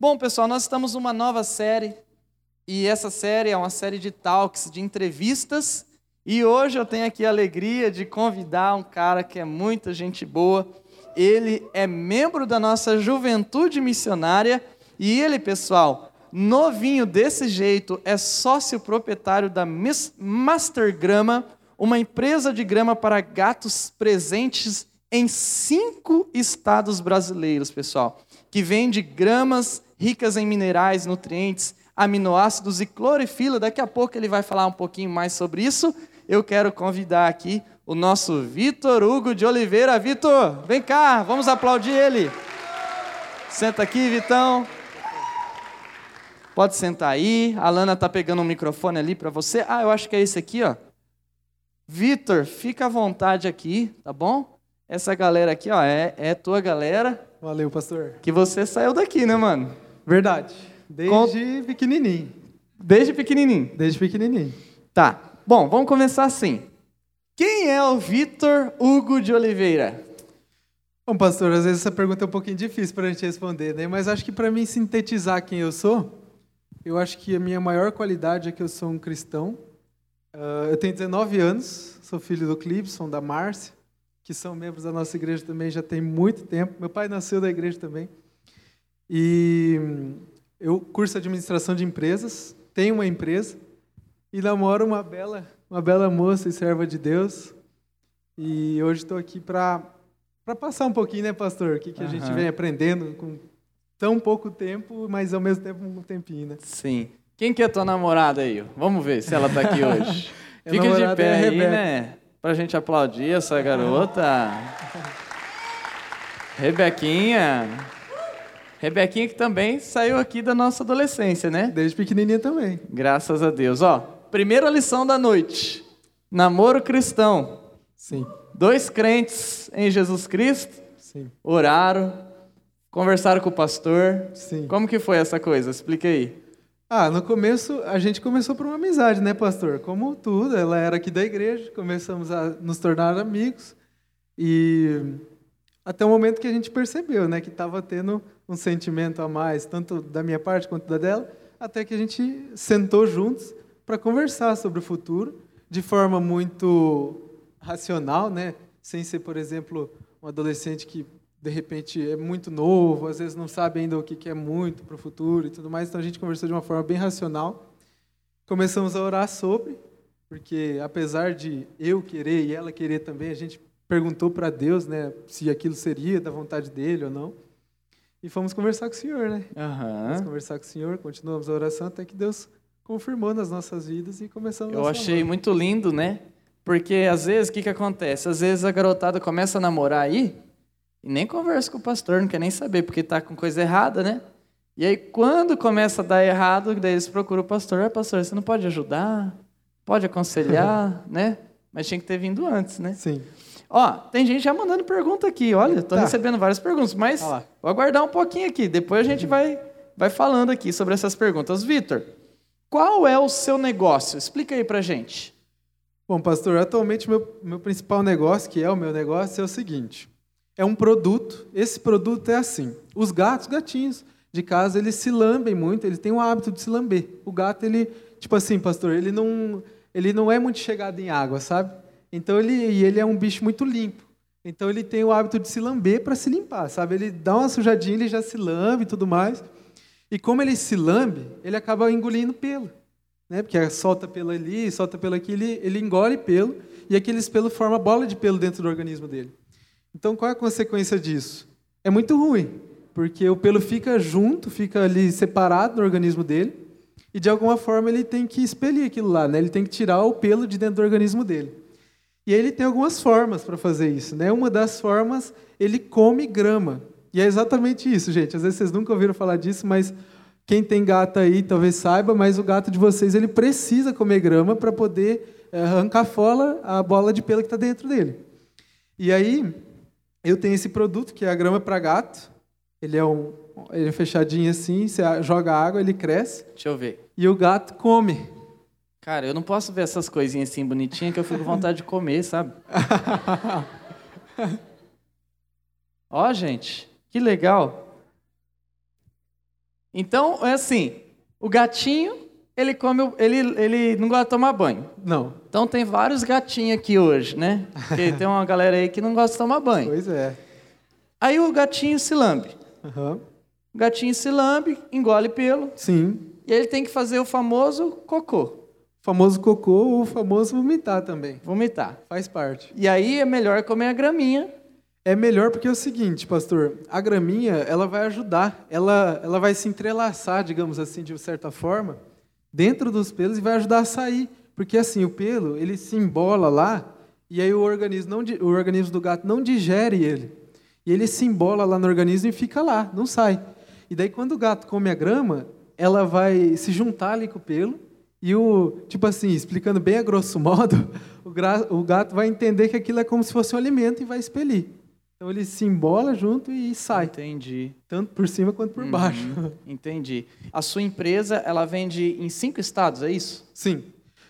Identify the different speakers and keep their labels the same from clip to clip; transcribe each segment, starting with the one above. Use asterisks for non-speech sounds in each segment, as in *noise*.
Speaker 1: Bom, pessoal, nós estamos numa nova série e essa série é uma série de talks, de entrevistas. E hoje eu tenho aqui a alegria de convidar um cara que é muita gente boa. Ele é membro da nossa juventude missionária e ele, pessoal, novinho desse jeito, é sócio proprietário da Master Grama, uma empresa de grama para gatos presentes em cinco estados brasileiros, pessoal, que vende gramas ricas em minerais, nutrientes, aminoácidos e clorofila. Daqui a pouco ele vai falar um pouquinho mais sobre isso. Eu quero convidar aqui o nosso Vitor Hugo de Oliveira. Vitor, vem cá, vamos aplaudir ele. Senta aqui, Vitão. Pode sentar aí. A Lana tá pegando um microfone ali para você. Ah, eu acho que é esse aqui, ó. Vitor, fica à vontade aqui, tá bom? Essa galera aqui, ó, é, é tua galera.
Speaker 2: Valeu, pastor.
Speaker 1: Que você saiu daqui, né, mano?
Speaker 2: Verdade. Desde pequenininho.
Speaker 1: Desde pequenininho?
Speaker 2: Desde pequenininho.
Speaker 1: Tá. Bom, vamos começar assim. Quem é o Vitor Hugo de Oliveira?
Speaker 2: Bom, pastor, às vezes essa pergunta é um pouquinho difícil para a gente responder, né? Mas acho que para mim sintetizar quem eu sou, eu acho que a minha maior qualidade é que eu sou um cristão. Uh, eu tenho 19 anos, sou filho do Clipson, da Márcia, que são membros da nossa igreja também já tem muito tempo. Meu pai nasceu da igreja também. E eu curso administração de empresas, tenho uma empresa e namoro uma bela, uma bela moça e serva de Deus. E hoje estou aqui para para passar um pouquinho, né, pastor? O que, que a gente vem aprendendo com tão pouco tempo, mas ao mesmo tempo um tempinho, né?
Speaker 1: Sim. Quem que é tua namorada aí? Vamos ver se ela está aqui *laughs* hoje. Fica de pé é aí, né? Pra gente aplaudir essa garota. *laughs* Rebequinha. Rebequinha que também saiu aqui da nossa adolescência, né?
Speaker 2: Desde pequenininha também.
Speaker 1: Graças a Deus. Ó, primeira lição da noite. Namoro cristão.
Speaker 2: Sim.
Speaker 1: Dois crentes em Jesus Cristo.
Speaker 2: Sim.
Speaker 1: Oraram, conversaram com o pastor.
Speaker 2: Sim.
Speaker 1: Como que foi essa coisa? Explica aí.
Speaker 2: Ah, no começo a gente começou por uma amizade, né, pastor? Como tudo, ela era aqui da igreja, começamos a nos tornar amigos e até o momento que a gente percebeu, né, que estava tendo um sentimento a mais, tanto da minha parte quanto da dela, até que a gente sentou juntos para conversar sobre o futuro de forma muito racional, né, sem ser, por exemplo, um adolescente que de repente é muito novo, às vezes não sabe ainda o que é muito para o futuro e tudo mais. Então a gente conversou de uma forma bem racional. Começamos a orar sobre, porque apesar de eu querer e ela querer também, a gente perguntou para Deus, né, se aquilo seria da vontade dele ou não. E fomos conversar com o Senhor, né?
Speaker 1: Uhum.
Speaker 2: Fomos conversar com o Senhor, continuamos a oração até que Deus confirmou nas nossas vidas e começamos
Speaker 1: Eu achei muito lindo, né? Porque às vezes o que, que acontece? Às vezes a garotada começa a namorar aí e nem conversa com o pastor, não quer nem saber, porque está com coisa errada, né? E aí, quando começa a dar errado, daí eles procuram o pastor. Ah, pastor, você não pode ajudar? Pode aconselhar, *laughs* né? Mas tinha que ter vindo antes, né?
Speaker 2: Sim.
Speaker 1: Ó, tem gente já mandando pergunta aqui. Olha, estou tá. recebendo várias perguntas, mas vou aguardar um pouquinho aqui. Depois a gente vai, vai falando aqui sobre essas perguntas. Vitor, qual é o seu negócio? Explica aí pra gente.
Speaker 2: Bom, pastor, atualmente meu, meu principal negócio, que é o meu negócio, é o seguinte é um produto. Esse produto é assim. Os gatos, gatinhos de casa, eles se lambem muito, eles têm o hábito de se lamber. O gato, ele, tipo assim, pastor, ele não, ele não é muito chegado em água, sabe? Então ele, e ele é um bicho muito limpo. Então ele tem o hábito de se lamber para se limpar, sabe? Ele dá uma sujadinha, ele já se lambe e tudo mais. E como ele se lambe, ele acaba engolindo pelo, né? Porque solta pelo ali, solta pelo aqui, ele, ele engole pelo e aqueles pelos formam bola de pelo dentro do organismo dele. Então, qual é a consequência disso? É muito ruim, porque o pelo fica junto, fica ali separado no organismo dele, e de alguma forma ele tem que expelir aquilo lá, né? ele tem que tirar o pelo de dentro do organismo dele. E ele tem algumas formas para fazer isso. Né? Uma das formas, ele come grama. E é exatamente isso, gente. Às vezes vocês nunca ouviram falar disso, mas quem tem gato aí talvez saiba, mas o gato de vocês ele precisa comer grama para poder eh, arrancar fora a bola de pelo que está dentro dele. E aí, eu tenho esse produto que é a grama para gato. Ele é um ele é fechadinho assim, você joga água, ele cresce.
Speaker 1: Deixa eu ver.
Speaker 2: E o gato come.
Speaker 1: Cara, eu não posso ver essas coisinhas assim bonitinhas que eu fico com vontade de comer, sabe? *laughs* Ó, gente, que legal. Então, é assim, o gatinho, ele come, ele, ele não gosta de tomar banho.
Speaker 2: Não.
Speaker 1: Então tem vários gatinhos aqui hoje, né? Porque *laughs* tem uma galera aí que não gosta de tomar banho.
Speaker 2: Pois é.
Speaker 1: Aí o gatinho se lambe.
Speaker 2: Aham.
Speaker 1: O gatinho se lambe, engole pelo,
Speaker 2: Sim.
Speaker 1: e ele tem que fazer o famoso cocô,
Speaker 2: Famoso cocô ou o famoso vomitar também.
Speaker 1: vomitar.
Speaker 2: Faz parte.
Speaker 1: E aí é melhor comer a graminha.
Speaker 2: É melhor porque é o seguinte, pastor, a graminha, ela vai ajudar, ela, ela vai se entrelaçar, digamos assim, de certa forma, dentro dos pelos e vai ajudar a sair. Porque assim, o pelo, ele se embola lá, e aí o organismo, não, o organismo do gato não digere ele. E ele se embola lá no organismo e fica lá, não sai. E daí quando o gato come a grama, ela vai se juntar ali com o pelo, e o, tipo assim, explicando bem a grosso *laughs* modo, o, gra- o gato vai entender que aquilo é como se fosse um alimento e vai expelir. Então ele se embola junto e sai,
Speaker 1: Entendi.
Speaker 2: tanto por cima quanto por baixo.
Speaker 1: Uhum, *laughs* entendi. A sua empresa, ela vende em cinco estados, é isso?
Speaker 2: Sim,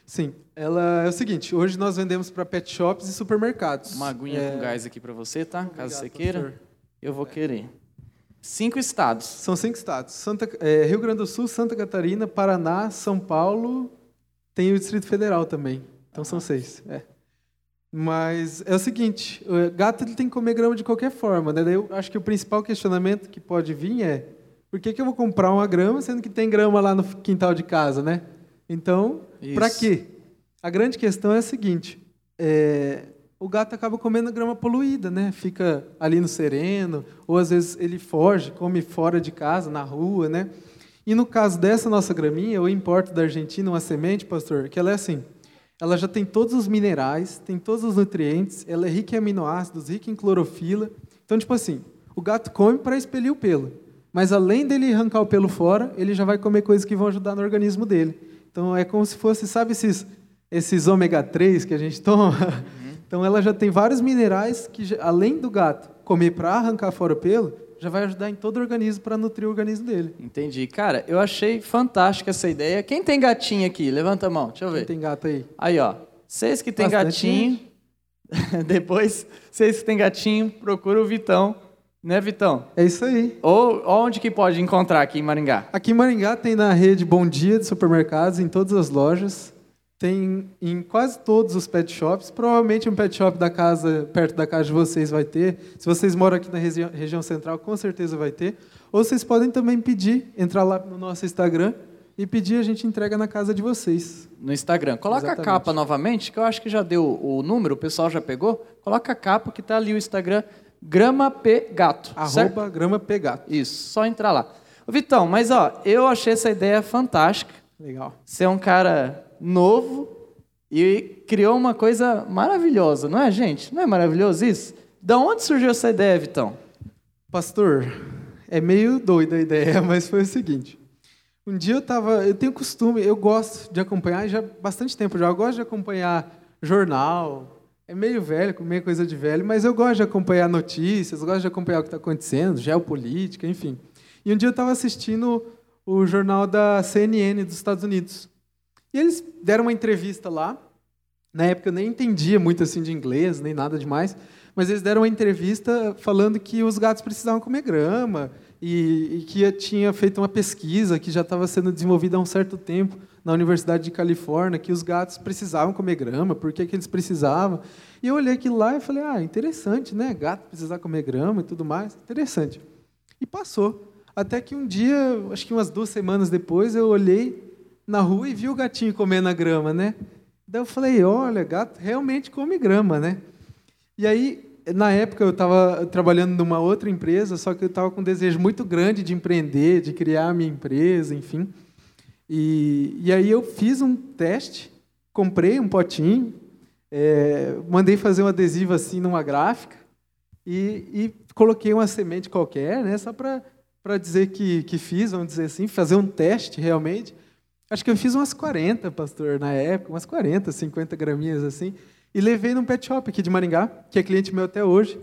Speaker 2: sim. Ela é o seguinte, hoje nós vendemos para pet shops e supermercados.
Speaker 1: Uma aguinha
Speaker 2: É,
Speaker 1: com gás aqui para você, tá? Caso
Speaker 2: obrigado,
Speaker 1: você queira.
Speaker 2: pastor.
Speaker 1: Eu vou querer. Cinco estados.
Speaker 2: São cinco estados. Santa, é, Rio Grande do Sul, Santa Catarina, Paraná, São Paulo, tem o Distrito Federal também. Então são seis. é. Mas é o seguinte, o gato ele tem que comer grama de qualquer forma. Né? Daí eu acho que o principal questionamento que pode vir é por que, que eu vou comprar uma grama sendo que tem grama lá no quintal de casa, né? Então, para quê? A grande questão é a seguinte: é, o gato acaba comendo grama poluída, né? Fica ali no sereno, ou às vezes ele foge, come fora de casa, na rua, né? E no caso dessa nossa graminha, eu importo da Argentina uma semente, pastor, que ela é assim: ela já tem todos os minerais, tem todos os nutrientes, ela é rica em aminoácidos, rica em clorofila. Então, tipo assim, o gato come para expelir o pelo. Mas além dele arrancar o pelo fora, ele já vai comer coisas que vão ajudar no organismo dele. Então é como se fosse, sabe esses, esses ômega 3 que a gente toma? Então ela já tem vários minerais que, além do gato comer para arrancar fora o pelo, já vai ajudar em todo o organismo para nutrir o organismo dele.
Speaker 1: Entendi. Cara, eu achei fantástica essa ideia. Quem tem gatinho aqui? Levanta a mão, deixa eu ver.
Speaker 2: Quem tem gato aí?
Speaker 1: Aí, ó. Vocês que tem gatinho, *laughs* depois, vocês que tem gatinho, procura o Vitão. Né, Vitão?
Speaker 2: É isso aí.
Speaker 1: Ou onde que pode encontrar aqui em Maringá?
Speaker 2: Aqui em Maringá tem na rede Bom Dia de supermercados, em todas as lojas. Tem em quase todos os pet shops. Provavelmente um pet shop da casa, perto da casa de vocês vai ter. Se vocês moram aqui na regi- região central, com certeza vai ter. Ou vocês podem também pedir, entrar lá no nosso Instagram e pedir, a gente entrega na casa de vocês.
Speaker 1: No Instagram. Coloca
Speaker 2: Exatamente.
Speaker 1: a capa novamente, que eu acho que já deu o número, o pessoal já pegou. Coloca a capa que tá ali o Instagram, Grama P Gato. certo?
Speaker 2: Arroba grama pegato.
Speaker 1: Isso, só entrar lá. Vitão, mas ó, eu achei essa ideia fantástica.
Speaker 2: Legal.
Speaker 1: Você é um cara novo e criou uma coisa maravilhosa, não é, gente? Não é maravilhoso isso? Da onde surgiu essa ideia, Vitão?
Speaker 2: Pastor, é meio doida a ideia, *laughs* mas foi o seguinte. Um dia eu tava, eu tenho costume, eu gosto de acompanhar já bastante tempo já, eu gosto de acompanhar jornal. É meio velho, meio coisa de velho, mas eu gosto de acompanhar notícias, gosto de acompanhar o que está acontecendo, geopolítica, enfim. E um dia eu estava assistindo o jornal da CNN dos Estados Unidos. E eles deram uma entrevista lá. Na época eu nem entendia muito assim de inglês, nem nada demais, mas eles deram uma entrevista falando que os gatos precisavam comer grama e, e que tinha feito uma pesquisa que já estava sendo desenvolvida há um certo tempo na Universidade de Califórnia, que os gatos precisavam comer grama, por que, que eles precisavam. E eu olhei aquilo lá e falei, ah, interessante, né? Gato precisar comer grama e tudo mais, interessante. E passou. Até que um dia, acho que umas duas semanas depois, eu olhei na rua e vi o gatinho comendo a grama, né? Daí eu falei, olha, gato realmente come grama, né? E aí, na época, eu estava trabalhando numa outra empresa, só que eu estava com um desejo muito grande de empreender, de criar a minha empresa, enfim. E, e aí eu fiz um teste, comprei um potinho, é, mandei fazer um adesivo assim numa gráfica e, e coloquei uma semente qualquer, né? Só para dizer que, que fiz, vamos dizer assim, fazer um teste realmente. Acho que eu fiz umas 40, pastor, na época, umas 40, 50 graminhas assim. E levei num pet shop aqui de Maringá, que é cliente meu até hoje.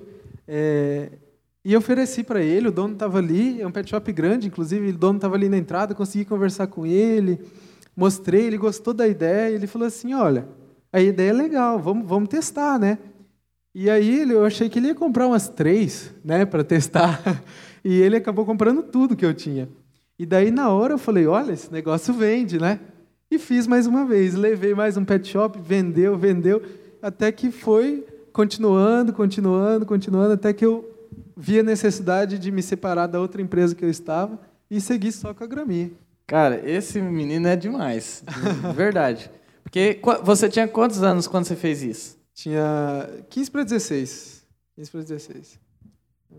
Speaker 2: É, e ofereci para ele, o dono estava ali, é um pet shop grande, inclusive, o dono estava ali na entrada, consegui conversar com ele, mostrei, ele gostou da ideia, ele falou assim, olha, a ideia é legal, vamos, vamos testar, né? E aí eu achei que ele ia comprar umas três, né, para testar, *laughs* e ele acabou comprando tudo que eu tinha. E daí, na hora, eu falei: olha, esse negócio vende, né? E fiz mais uma vez. Levei mais um pet shop, vendeu, vendeu, até que foi continuando, continuando, continuando, até que eu vi a necessidade de me separar da outra empresa que eu estava e seguir só com a graminha.
Speaker 1: Cara, esse menino é demais. De verdade. Porque você tinha quantos anos quando você fez isso?
Speaker 2: Tinha 15 para 16. 15 para 16.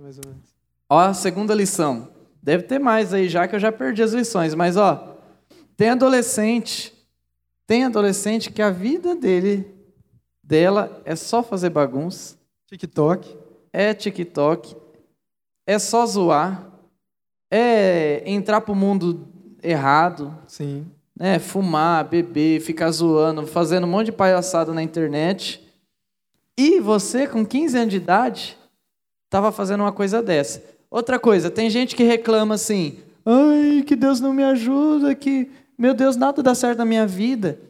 Speaker 2: Mais ou menos.
Speaker 1: Ó, a segunda lição. Deve ter mais aí já que eu já perdi as lições, mas ó, tem adolescente, tem adolescente que a vida dele, dela é só fazer bagunça.
Speaker 2: TikTok.
Speaker 1: É TikTok. É só zoar. É entrar pro mundo errado.
Speaker 2: Sim.
Speaker 1: Né? Fumar, beber, ficar zoando, fazendo um monte de palhaçada na internet. E você, com 15 anos de idade, estava fazendo uma coisa dessa. Outra coisa, tem gente que reclama assim: ai, que Deus não me ajuda, que, meu Deus, nada dá certo na minha vida.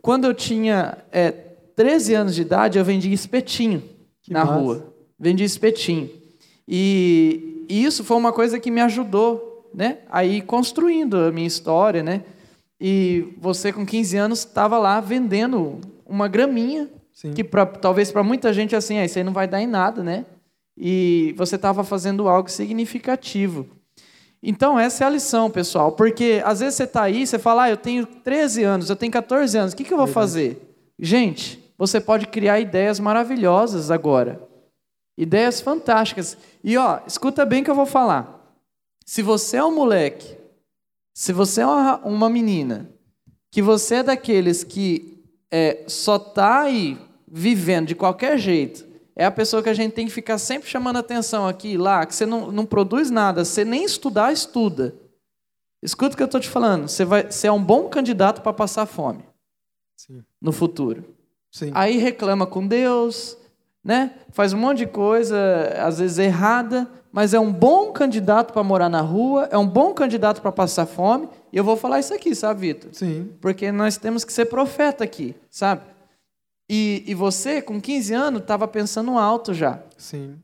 Speaker 1: Quando eu tinha é, 13 anos de idade, eu vendia espetinho que na massa. rua. Vendia espetinho. E, e, isso foi uma coisa que me ajudou né, a ir construindo a minha história. Né? E você, com 15 anos, estava lá vendendo uma graminha, Sim. que pra, talvez para muita gente assim, ah, isso aí não vai dar em nada, né? E você estava fazendo algo significativo. Então, essa é a lição, pessoal, porque às vezes você está aí, você fala, ah, eu tenho 13 anos, eu tenho 14 anos, o que, que eu vou fazer? Gente, você pode criar ideias maravilhosas agora. Ideias fantásticas. E ó, escuta bem que eu vou falar. Se você é um moleque, se você é uma, uma menina, que você é daqueles que é, só está aí vivendo de qualquer jeito, é a pessoa que a gente tem que ficar sempre chamando atenção aqui e lá, que você não, não produz nada, você nem estudar, estuda. Escuta o que eu estou te falando, você, vai, você é um bom candidato para passar fome Sim. no futuro.
Speaker 2: Sim.
Speaker 1: Aí reclama com Deus, né? faz um monte de coisa, às vezes errada, mas é um bom candidato para morar na rua, é um bom candidato para passar fome. E eu vou falar isso aqui, sabe, Vitor?
Speaker 2: Sim.
Speaker 1: Porque nós temos que ser profeta aqui, sabe? E, e você, com 15 anos, estava pensando alto já.
Speaker 2: Sim.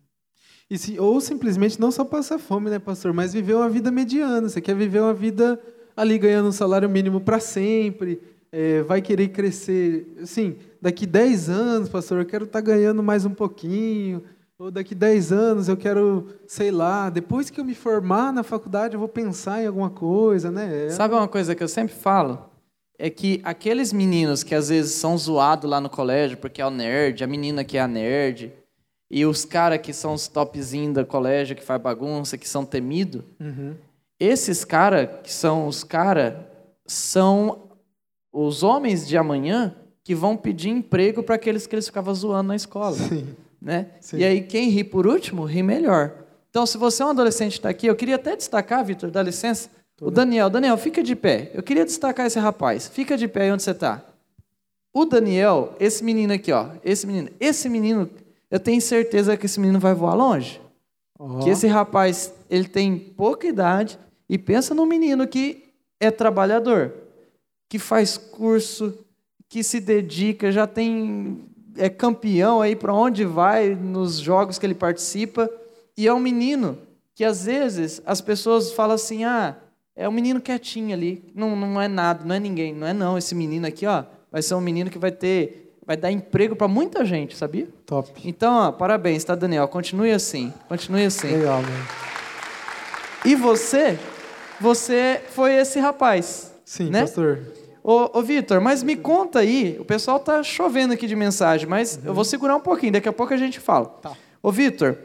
Speaker 2: E se, ou simplesmente não só passar fome, né, pastor, mas viver uma vida mediana. Você quer viver uma vida ali ganhando um salário mínimo para sempre, é, vai querer crescer. Assim, daqui 10 anos, pastor, eu quero estar tá ganhando mais um pouquinho. Ou daqui 10 anos eu quero, sei lá, depois que eu me formar na faculdade, eu vou pensar em alguma coisa, né?
Speaker 1: É... Sabe uma coisa que eu sempre falo? É que aqueles meninos que às vezes são zoados lá no colégio porque é o nerd, a menina que é a nerd, e os caras que são os topzinhos do colégio, que faz bagunça, que são temidos,
Speaker 2: uhum.
Speaker 1: esses caras que são os caras, são os homens de amanhã que vão pedir emprego para aqueles que eles ficavam zoando na escola.
Speaker 2: Sim.
Speaker 1: Né?
Speaker 2: Sim.
Speaker 1: E aí quem ri por último, ri melhor. Então, se você é um adolescente que está aqui, eu queria até destacar, Vitor, dá licença, o Daniel, Daniel, fica de pé. Eu queria destacar esse rapaz. Fica de pé aí onde você está. O Daniel, esse menino aqui, ó, esse menino, esse menino, eu tenho certeza que esse menino vai voar longe.
Speaker 2: Uhum.
Speaker 1: Que esse rapaz, ele tem pouca idade e pensa no menino que é trabalhador, que faz curso, que se dedica, já tem é campeão aí para onde vai nos jogos que ele participa e é um menino que às vezes as pessoas falam assim: "Ah, é um menino quietinho ali, não, não é nada, não é ninguém, não é não. Esse menino aqui, ó, vai ser um menino que vai ter, vai dar emprego para muita gente, sabia?
Speaker 2: Top.
Speaker 1: Então, ó, parabéns, tá, Daniel? Continue assim, continue assim.
Speaker 2: Legal, mano.
Speaker 1: E você, você foi esse rapaz.
Speaker 2: Sim,
Speaker 1: né?
Speaker 2: pastor.
Speaker 1: Ô, ô Vitor, mas me conta aí, o pessoal tá chovendo aqui de mensagem, mas uhum. eu vou segurar um pouquinho, daqui a pouco a gente fala.
Speaker 2: Tá.
Speaker 1: Ô Vitor,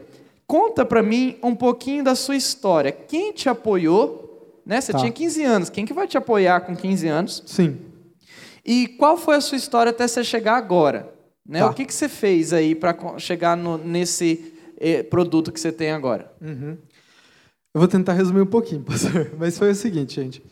Speaker 1: conta para mim um pouquinho da sua história. Quem te apoiou né? Você tá. tinha 15 anos. Quem que vai te apoiar com 15 anos?
Speaker 2: Sim.
Speaker 1: E qual foi a sua história até você chegar agora? Né?
Speaker 2: Tá.
Speaker 1: O que, que você fez aí para chegar no, nesse eh, produto que você tem agora?
Speaker 2: Uhum. Eu vou tentar resumir um pouquinho, *laughs* pastor. Mas foi o seguinte, gente.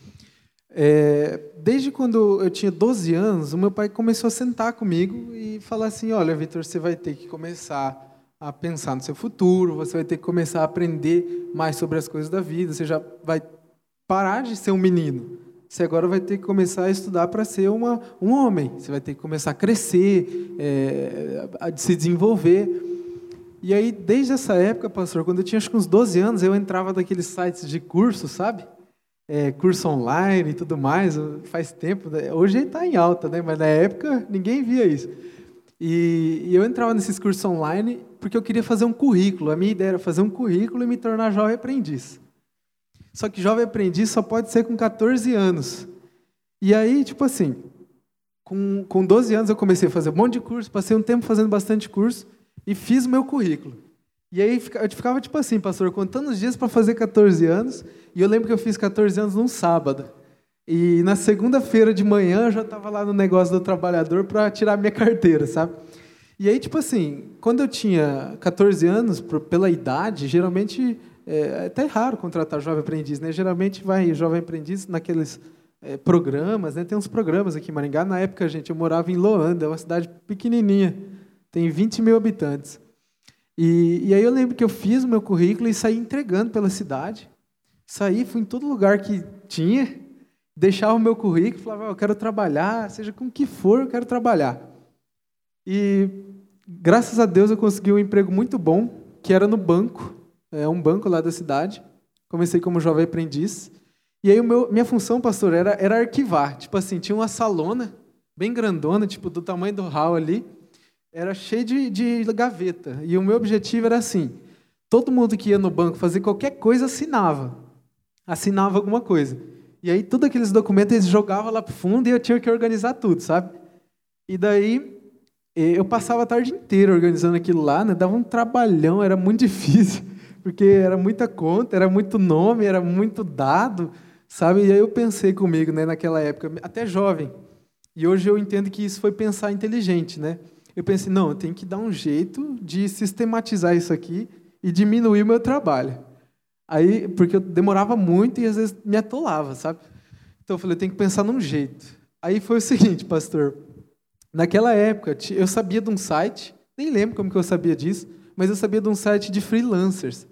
Speaker 2: É, desde quando eu tinha 12 anos, o meu pai começou a sentar comigo e falar assim: Olha, Vitor, você vai ter que começar a pensar no seu futuro, você vai ter que começar a aprender mais sobre as coisas da vida, você já vai parar de ser um menino. Você agora vai ter que começar a estudar para ser uma, um homem. Você vai ter que começar a crescer, é, a se desenvolver. E aí, desde essa época, pastor, quando eu tinha acho que uns 12 anos, eu entrava naqueles sites de curso, sabe? é, curso online e tudo mais, faz tempo. Né? Hoje está em alta, né? mas na época ninguém via isso. E, e eu entrava nesses cursos online porque eu queria fazer um currículo. A minha ideia era fazer um currículo e me tornar jovem aprendiz. Só que jovem aprendiz só pode ser com 14 anos. E aí, tipo assim, com, com 12 anos eu comecei a fazer um monte de curso, passei um tempo fazendo bastante curso e fiz o meu currículo. E aí eu ficava tipo assim, pastor, contando os dias para fazer 14 anos, e eu lembro que eu fiz 14 anos num sábado. E na segunda-feira de manhã eu já estava lá no negócio do trabalhador para tirar minha carteira, sabe? E aí, tipo assim, quando eu tinha 14 anos, pela idade, geralmente é, é até raro contratar jovem aprendiz, né? Geralmente vai jovem aprendiz naqueles é, programas, né? Tem uns programas aqui em Maringá. Na época, gente, eu morava em Loanda, é uma cidade pequenininha, tem 20 mil habitantes. E, e aí eu lembro que eu fiz o meu currículo e saí entregando pela cidade. Saí, fui em todo lugar que tinha, deixava o meu currículo, falava, eu quero trabalhar, seja com o que for, eu quero trabalhar. E graças a Deus eu consegui um emprego muito bom, que era no banco, é um banco lá da cidade. Comecei como jovem aprendiz. E aí meu, minha função, pastor, era, era arquivar. Tipo assim, tinha uma salona bem grandona, tipo do tamanho do hall ali era cheio de, de gaveta. E o meu objetivo era assim: todo mundo que ia no banco fazer qualquer coisa assinava. Assinava alguma coisa. E aí, todos aqueles documentos eles jogavam lá para o fundo e eu tinha que organizar tudo, sabe? E daí, eu passava a tarde inteira organizando aquilo lá, né? dava um trabalhão, era muito *laughs* difícil, porque era muita conta, era muito nome, era muito dado, sabe? E aí eu pensei comigo, né, naquela época, até jovem. E hoje eu entendo que isso foi pensar inteligente, né? eu pensei, não, eu tenho que dar um jeito de sistematizar isso aqui e diminuir o meu trabalho. Aí, porque eu demorava muito e às vezes me atolava, sabe? Então eu falei, eu tenho que pensar num jeito. Aí foi o *laughs* seguinte, pastor. Naquela época, eu sabia de um site, nem lembro como que eu sabia disso, mas eu sabia de um site de freelancers.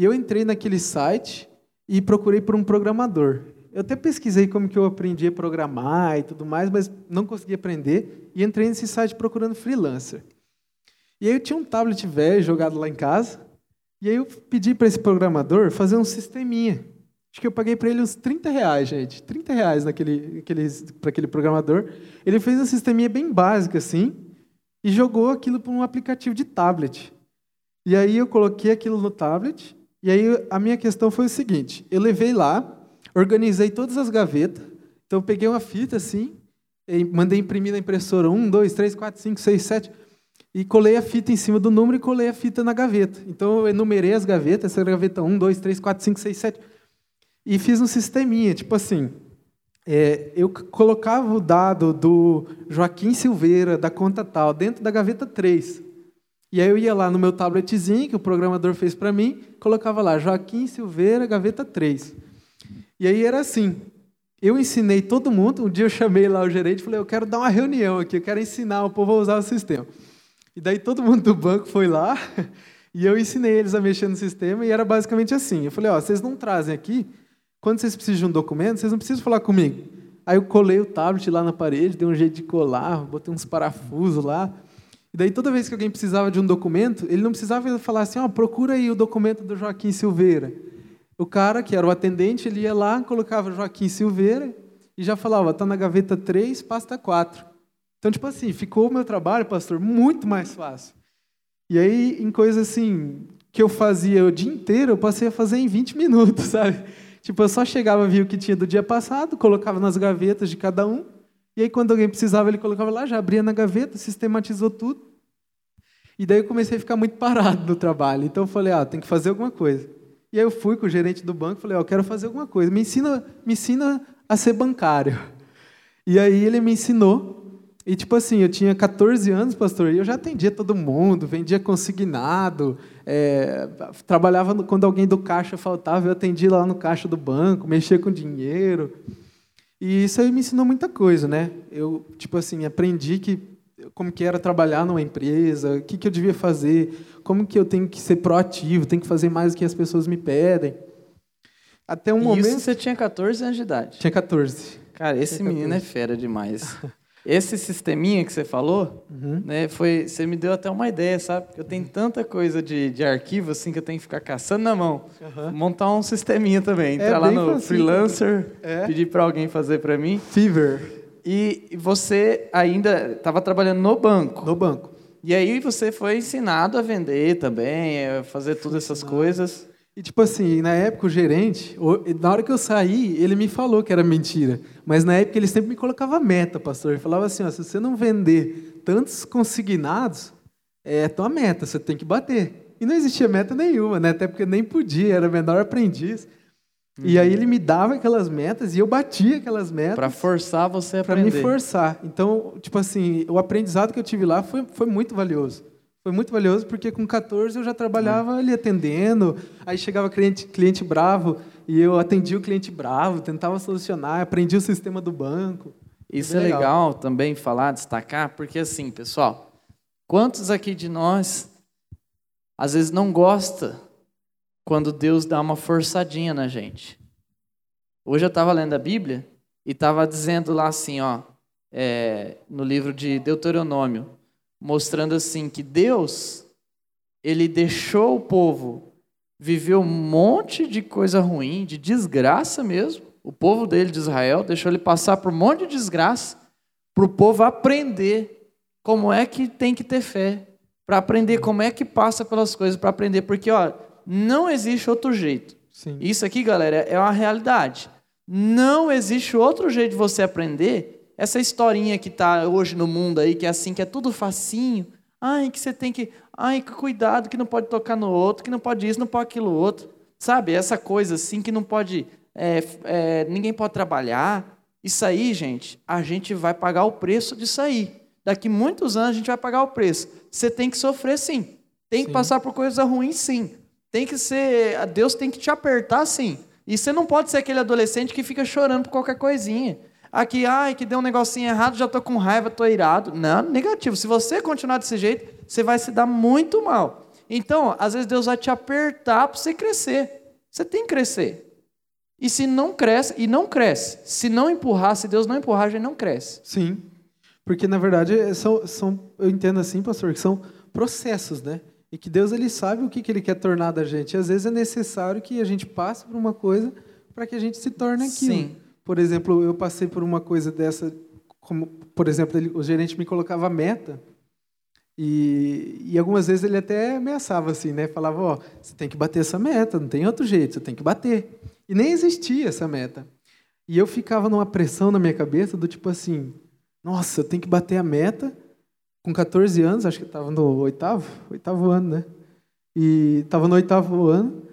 Speaker 2: E eu entrei naquele site e procurei por um programador. Eu até pesquisei como que eu aprendi a programar e tudo mais, mas não consegui aprender e entrei nesse site procurando freelancer. E aí eu tinha um tablet velho jogado lá em casa, e aí eu pedi para esse programador fazer um sisteminha. Acho que eu paguei para ele uns 30 reais, gente. 30 reais naquele, para aquele programador. Ele fez um sisteminha bem básico assim e jogou aquilo para um aplicativo de tablet. E aí eu coloquei aquilo no tablet, e aí a minha questão foi o seguinte: eu levei lá, organizei todas as gavetas. Então, eu peguei uma fita assim, mandei imprimir na impressora 1, 2, 3, 4, 5, 6, 7, e colei a fita em cima do número e colei a fita na gaveta. Então, eu enumerei as gavetas, essa gaveta 1, 2, 3, 4, 5, 6, 7, e fiz um sisteminha, tipo assim, é, eu colocava o dado do Joaquim Silveira, da conta tal, dentro da gaveta 3. E aí eu ia lá no meu tabletzinho, que o programador fez para mim, colocava lá, Joaquim Silveira, gaveta 3. E aí era assim. Eu ensinei todo mundo. Um dia eu chamei lá o gerente e falei: Eu quero dar uma reunião aqui, eu quero ensinar o povo a usar o sistema. E daí todo mundo do banco foi lá *laughs* e eu ensinei eles a mexer no sistema. E era basicamente assim: Eu falei: Ó, vocês não trazem aqui. Quando vocês precisam de um documento, vocês não precisam falar comigo. Aí eu colei o tablet lá na parede, dei um jeito de colar, botei uns parafusos lá. E daí toda vez que alguém precisava de um documento, ele não precisava falar assim: Ó, procura aí o documento do Joaquim Silveira. O cara, que era o atendente, ele ia lá, colocava Joaquim Silveira e já falava, está na gaveta 3, pasta 4. Então, tipo assim, ficou o meu trabalho, pastor, muito mais fácil. E aí, em coisas assim, que eu fazia o dia inteiro, eu passei a fazer em 20 minutos, *laughs* sabe? Tipo, eu só chegava, via o que tinha do dia passado, colocava nas gavetas de cada um, e aí quando alguém precisava, ele colocava lá, já abria na gaveta, sistematizou tudo. E daí eu comecei a ficar muito parado no trabalho. Então eu falei, ah, tem que fazer alguma coisa. E aí eu fui com o gerente do banco falei, oh, eu quero fazer alguma coisa, me ensina, me ensina a ser bancário. E aí ele me ensinou, e tipo assim, eu tinha 14 anos, pastor, e eu já atendia todo mundo, vendia consignado, é, trabalhava quando alguém do caixa faltava, eu atendia lá no caixa do banco, mexia com dinheiro. E isso aí me ensinou muita coisa, né? Eu, tipo assim, aprendi que como que era trabalhar numa empresa, o que, que eu devia fazer, como que eu tenho que ser proativo, tenho que fazer mais do que as pessoas me pedem.
Speaker 1: Até um e momento. Isso você tinha 14 anos de idade.
Speaker 2: Tinha 14.
Speaker 1: Cara, esse menino é fera demais. Esse sisteminha que você falou, né, foi, você me deu até uma ideia, sabe? Porque eu tenho tanta coisa de, de arquivo assim que eu tenho que ficar caçando na mão. Montar um sisteminha também, entrar lá
Speaker 2: bem
Speaker 1: no
Speaker 2: facinho.
Speaker 1: freelancer,
Speaker 2: É.
Speaker 1: pedir para alguém fazer para mim.
Speaker 2: Fever,
Speaker 1: E e você ainda estava trabalhando no banco.
Speaker 2: no banco.
Speaker 1: E aí você foi ensinado a vender também, a fazer todas essas coisas.
Speaker 2: E tipo assim, na época o gerente, na hora que eu saí, ele me falou que era mentira. Mas na época ele sempre me colocava meta, pastor. Ele falava assim, ó, se você não vender tantos consignados, é tua meta, você tem que bater. E não existia meta nenhuma, né? Até porque nem podia, era menor aprendiz. E aí ele me dava aquelas metas e eu batia aquelas metas.
Speaker 1: Para forçar você a
Speaker 2: Para me
Speaker 1: aprender.
Speaker 2: forçar. Então, tipo assim, o aprendizado que eu tive lá foi, foi muito valioso. Foi muito valioso porque com 14 eu já trabalhava ali atendendo, aí chegava cliente, cliente bravo e eu atendia o cliente bravo, tentava solucionar, aprendi o sistema do banco.
Speaker 1: Isso é
Speaker 2: legal.
Speaker 1: legal também falar, destacar, porque assim, pessoal, quantos aqui de nós às vezes não gosta quando Deus dá uma forçadinha na gente? Hoje eu estava lendo a Bíblia e estava dizendo lá assim, ó, é, no livro de Deuteronômio, mostrando assim que Deus ele deixou o povo viver um monte de coisa ruim, de desgraça mesmo. O povo dele de Israel deixou ele passar por um monte de desgraça para o povo aprender como é que tem que ter fé, para aprender como é que passa pelas coisas, para aprender, porque ó, não existe outro jeito.
Speaker 2: Sim.
Speaker 1: Isso aqui, galera, é uma realidade. Não existe outro jeito de você aprender essa historinha que está hoje no mundo aí, que é assim, que é tudo facinho. Ai, que você tem que. Ai, que cuidado, que não pode tocar no outro, que não pode isso, não pode aquilo outro. Sabe? Essa coisa assim que não pode. é, é, ninguém pode trabalhar. Isso aí, gente, a gente vai pagar o preço disso aí. Daqui muitos anos a gente vai pagar o preço. Você tem que sofrer sim. Tem que
Speaker 2: Sim.
Speaker 1: passar por coisas ruins sim. Tem que ser. Deus tem que te apertar sim. E você não pode ser aquele adolescente que fica chorando por qualquer coisinha. Aqui, ai, que deu um negocinho errado, já tô com raiva, tô irado. Não, negativo. Se você continuar desse jeito, você vai se dar muito mal. Então, às vezes Deus vai te apertar para você crescer. Você tem que crescer. E se não cresce, e não cresce. Se não empurrar, se Deus não empurrar, a gente não cresce.
Speaker 2: Sim. Porque, na verdade, são, são, eu entendo assim, pastor, que são processos, né? E que Deus ele sabe o que, que ele quer tornar da gente. E às vezes é necessário que a gente passe por uma coisa para que a gente se torne aquilo.
Speaker 1: Sim.
Speaker 2: Por exemplo, eu passei por uma coisa dessa, como, por exemplo, ele- o gerente me colocava meta e, e algumas vezes ele até ameaçava assim, né? Falava, ó, você tem que bater essa meta, não tem outro jeito, você tem que bater. E nem existia essa meta. E eu ficava numa pressão na minha cabeça do tipo assim, nossa, eu tenho que bater a meta com 14 anos, acho que estava no oitavo, oitavo ano, né? E estava no oitavo ano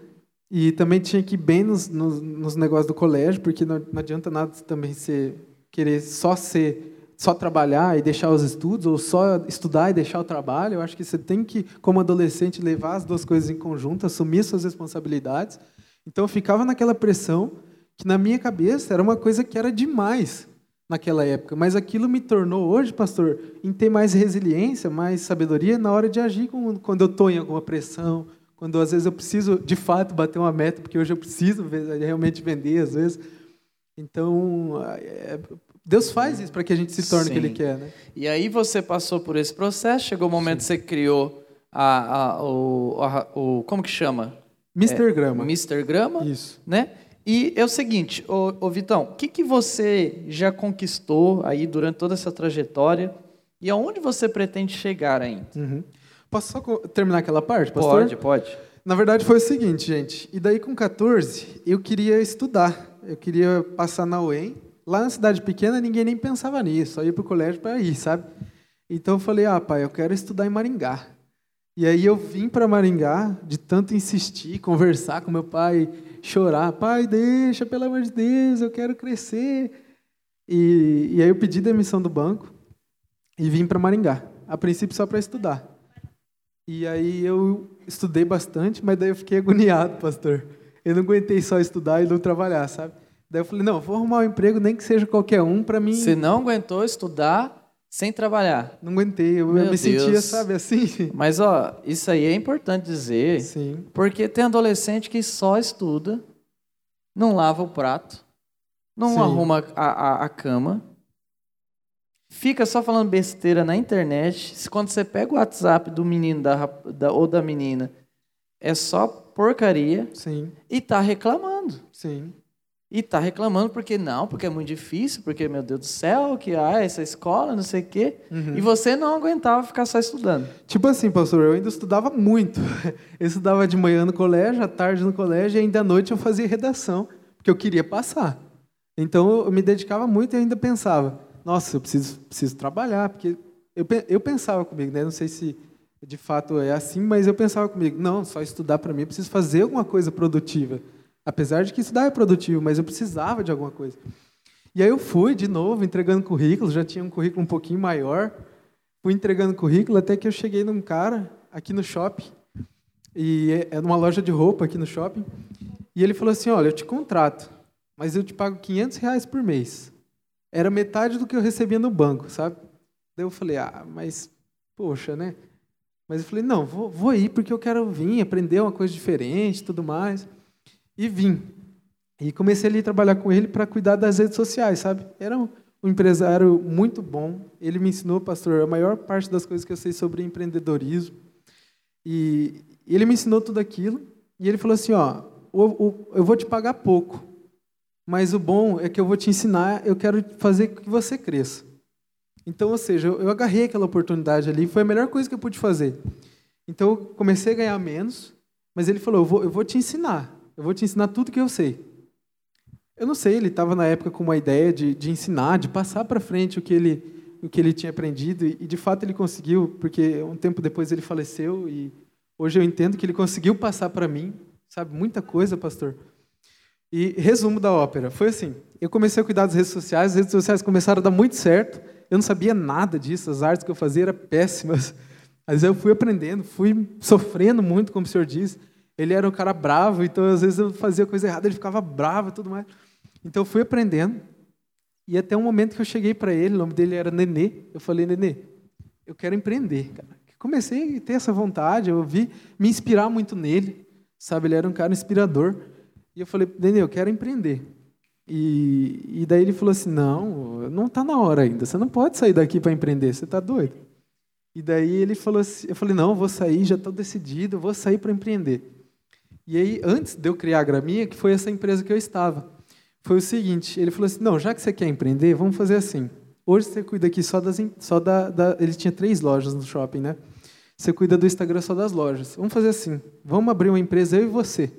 Speaker 2: e também tinha que ir bem nos, nos, nos negócios do colégio, porque não, não adianta nada também ser querer só ser só trabalhar e deixar os estudos ou só estudar e deixar o trabalho. Eu acho que você tem que, como adolescente, levar as duas coisas em conjunto, assumir suas responsabilidades. Então eu ficava naquela pressão que na minha cabeça era uma coisa que era demais naquela época, mas aquilo me tornou hoje, pastor, em ter mais resiliência, mais sabedoria na hora de agir quando eu estou em alguma pressão, quando às vezes eu preciso de fato bater uma meta, porque hoje eu preciso realmente vender às vezes. Então, é, Deus faz isso para que a gente se torne o que Ele
Speaker 1: Sim.
Speaker 2: quer, né?
Speaker 1: E aí você passou por esse processo, chegou o momento que você criou a, a- o, a- o. Como que chama?
Speaker 2: Mr. Grama.
Speaker 1: Mr. Grama.
Speaker 2: Isso.
Speaker 1: né? E é o seguinte, ô, ô Vitão, o que, que você já conquistou aí durante toda essa trajetória e aonde você pretende chegar ainda?
Speaker 2: Uhum. Posso só terminar aquela parte, pastor?
Speaker 1: Pode, pode.
Speaker 2: Na verdade foi o seguinte, gente. E daí com 14, eu queria estudar. Eu queria passar na UEM. Lá na cidade pequena ninguém nem pensava nisso, só ia pro colégio para ir, sabe? Então eu falei: "Ah, pai, eu quero estudar em Maringá". E aí eu vim para Maringá, de tanto insistir, conversar com meu pai, chorar: "Pai, deixa, pelo amor de Deus, eu quero crescer". E, e aí eu pedi demissão do banco e vim para Maringá. A princípio só para estudar. E aí eu estudei bastante, mas daí eu fiquei agoniado, pastor. Eu não aguentei só estudar e não trabalhar, sabe? Daí eu falei, não, vou arrumar um emprego, nem que seja qualquer um, para mim.
Speaker 1: Você não aguentou estudar sem trabalhar.
Speaker 2: Não aguentei, eu, eu
Speaker 1: Meu
Speaker 2: me sentia,
Speaker 1: Deus.
Speaker 2: sabe, assim.
Speaker 1: Mas, ó, isso aí é importante dizer,
Speaker 2: Sim,
Speaker 1: porque tem adolescente que só estuda, não lava o prato, não
Speaker 2: Sim.
Speaker 1: arruma a, a, a cama, fica só falando besteira na internet. Se quando você pega o WhatsApp do menino da, da, ou da menina, é só porcaria.
Speaker 2: Sim.
Speaker 1: E tá reclamando.
Speaker 2: Sim.
Speaker 1: E tá reclamando porque não, porque é muito difícil, porque, meu Deus do céu, que ah, essa escola, não sei o quê. Uhum. E você não aguentava ficar só estudando.
Speaker 2: Tipo assim, pastor, eu ainda estudava muito. *laughs* Eu estudava de manhã no colégio, à tarde no colégio, e ainda à noite eu fazia redação, porque eu queria passar. Então eu me dedicava muito e ainda pensava, nossa, eu preciso, preciso trabalhar, porque eu, eu pensava comigo, né? Não sei se de fato é assim, mas eu pensava comigo, não, só estudar para mim, eu preciso fazer alguma coisa produtiva. Apesar de que estudar é produtivo, mas eu precisava de alguma coisa. E aí eu fui de novo entregando currículo, já tinha um currículo um pouquinho maior. Fui entregando currículo até que eu cheguei num cara aqui no shopping. E é, é numa loja de roupa aqui no shopping. E ele falou assim: Olha, eu te contrato, mas eu te pago 500 reais por mês. Era metade do que eu recebia no banco, sabe? Daí eu falei: Ah, mas, poxa, né? Mas eu falei: Não, vou, vou ir porque eu quero vir, aprender uma coisa diferente tudo mais e vim. E comecei ali a trabalhar com ele para cuidar das redes sociais, sabe? Era um, empresário muito bom. Ele me ensinou, pastor, a maior parte das coisas que eu sei sobre empreendedorismo. E ele me ensinou tudo aquilo. E ele falou assim: ó, eu vou te pagar pouco, mas o bom é que eu vou te ensinar, eu quero fazer que você cresça. Então, ou seja, eu agarrei aquela oportunidade ali, foi a melhor coisa que eu pude fazer. Então, eu comecei a ganhar menos, mas ele falou: eu vou, eu vou te ensinar. Eu vou te ensinar tudo que eu sei. Eu não sei, ele estava na época com uma ideia de, de ensinar, de passar para frente o que ele o que ele tinha aprendido e, de fato ele conseguiu, porque um tempo depois ele faleceu e hoje eu entendo que ele conseguiu passar para mim, sabe, muita coisa, pastor. E resumo da ópera, foi assim, eu comecei a cuidar das redes sociais, as redes sociais começaram a dar muito certo, eu não sabia nada disso, as artes que eu fazia eram péssimas, *laughs* mas eu fui aprendendo, fui sofrendo muito, como o senhor diz, ele era um cara bravo, então às vezes eu fazia coisa errada, ele ficava bravo e tudo mais. Então eu fui aprendendo. E até um momento que eu cheguei para ele, o nome dele era Nenê, eu falei, Nenê, eu quero empreender, cara. Comecei a ter essa vontade, eu vi me inspirar muito nele, sabe? Ele era um cara inspirador. E eu falei, Nenê, eu quero empreender. E, e daí ele falou assim, não, não está na hora ainda, você não pode sair daqui para empreender, você está doido. E daí ele falou assim, eu falei, não, vou sair, já estou decidido, vou sair para empreender. E aí, antes de eu criar a Graminha, que foi essa empresa que eu estava, foi o seguinte: ele falou assim, não, já que você quer empreender, vamos fazer assim. Hoje você cuida aqui só das. Só da, da, ele tinha três lojas no shopping, né? Você cuida do Instagram só das lojas. Vamos fazer assim: vamos abrir uma empresa, eu e você.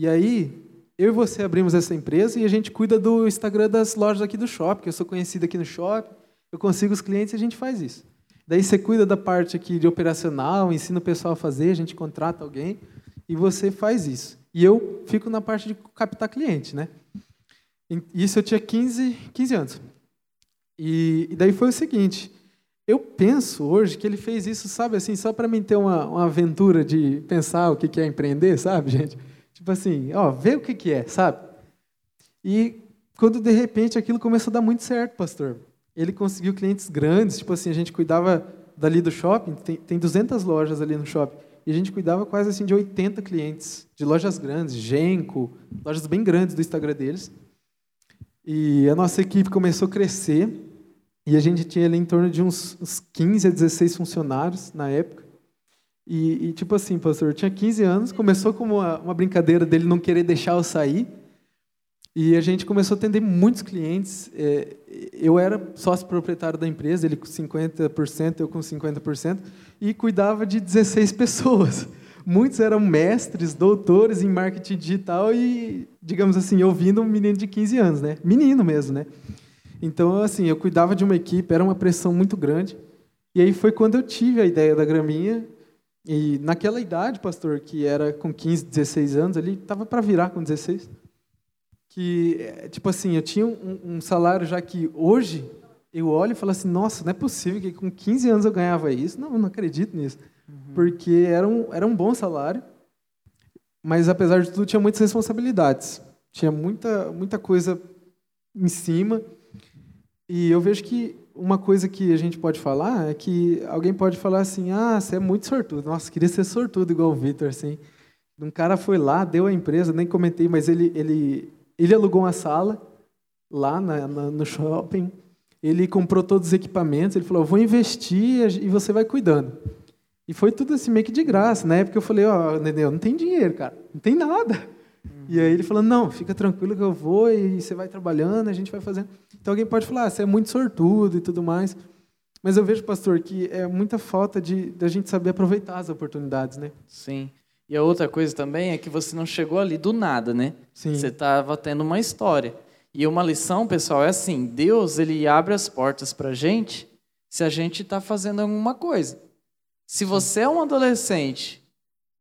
Speaker 2: E aí, eu e você abrimos essa empresa e a gente cuida do Instagram das lojas aqui do shopping, que eu sou conhecido aqui no shopping, eu consigo os clientes e a gente faz isso. Daí você cuida da parte aqui de operacional, ensina o pessoal a fazer, a gente contrata alguém e você faz isso. E eu fico na parte de captar cliente, né? Isso eu tinha 15, 15 anos. E, e daí foi o seguinte, eu penso hoje que ele fez isso, sabe, assim, só para mim ter uma, uma aventura de pensar o que, é empreender, sabe, *laughs* gente? Tipo assim, ó, vê o que, que é, sabe? E quando de repente aquilo começou a dar muito certo, pastor. Ele conseguiu clientes grandes, tipo assim, a gente cuidava dali do shopping, tem, tem 200 lojas ali no shopping. E a gente cuidava quase assim de 80 clientes, de lojas grandes, Genco, lojas bem grandes do Instagram deles. E a nossa equipe começou a crescer, e a gente tinha ali em torno de uns, uns 15 a 16 funcionários na época. E, e, tipo assim, pastor, eu tinha 15 anos, começou como uma, uma brincadeira dele não querer deixar eu sair, e a gente começou a atender muitos clientes. É, eu era sócio proprietário da empresa, ele com 50%, eu com 50%, e cuidava de 16 *laughs* pessoas. Muitos eram mestres, doutores em marketing digital e, digamos assim, ouvindo um menino de 15 anos, né? Menino mesmo, né? Então, assim, eu cuidava de uma equipe, era uma pressão muito grande. E aí foi quando eu tive a ideia da graminha. E naquela idade, pastor, que era com 15, 16 anos, ele estava para virar com 16 que, é, tipo assim, eu tinha um, um, salário já que hoje eu olho e falo assim, nossa, não é possível que com 15 anos eu ganhava isso. Não, não acredito nisso. Uhum. Porque era um, era um bom salário, mas apesar de tudo tinha muitas responsabilidades. Tinha muita, muita coisa em cima. E eu vejo que uma coisa que a gente pode falar é que alguém pode falar assim, ah, você é muito sortudo. Nossa, queria ser sortudo igual o Vitor, assim. Um cara foi lá, deu a empresa, nem comentei, mas ele, ele ele alugou uma sala lá na, na, no shopping. ele comprou todos os equipamentos, ele falou, vou investir e você vai cuidando. E foi tudo assim, meio que de graça. Na época eu falei, ó, oh, Nenê, não tem dinheiro, cara, não tem nada. E aí ele falou, não, fica tranquilo que eu vou e você vai trabalhando, a gente vai fazendo. Então alguém pode falar, ah, você é muito sortudo e tudo mais. Mas eu vejo, pastor, que é muita falta de da gente saber aproveitar as oportunidades, né?
Speaker 1: Sim. E a outra coisa também é que você não chegou ali do nada, né?
Speaker 2: Sim.
Speaker 1: Você estava tendo uma história. E uma lição, pessoal, é assim: Deus ele abre as portas para a gente se a gente está fazendo alguma coisa. Se você é um adolescente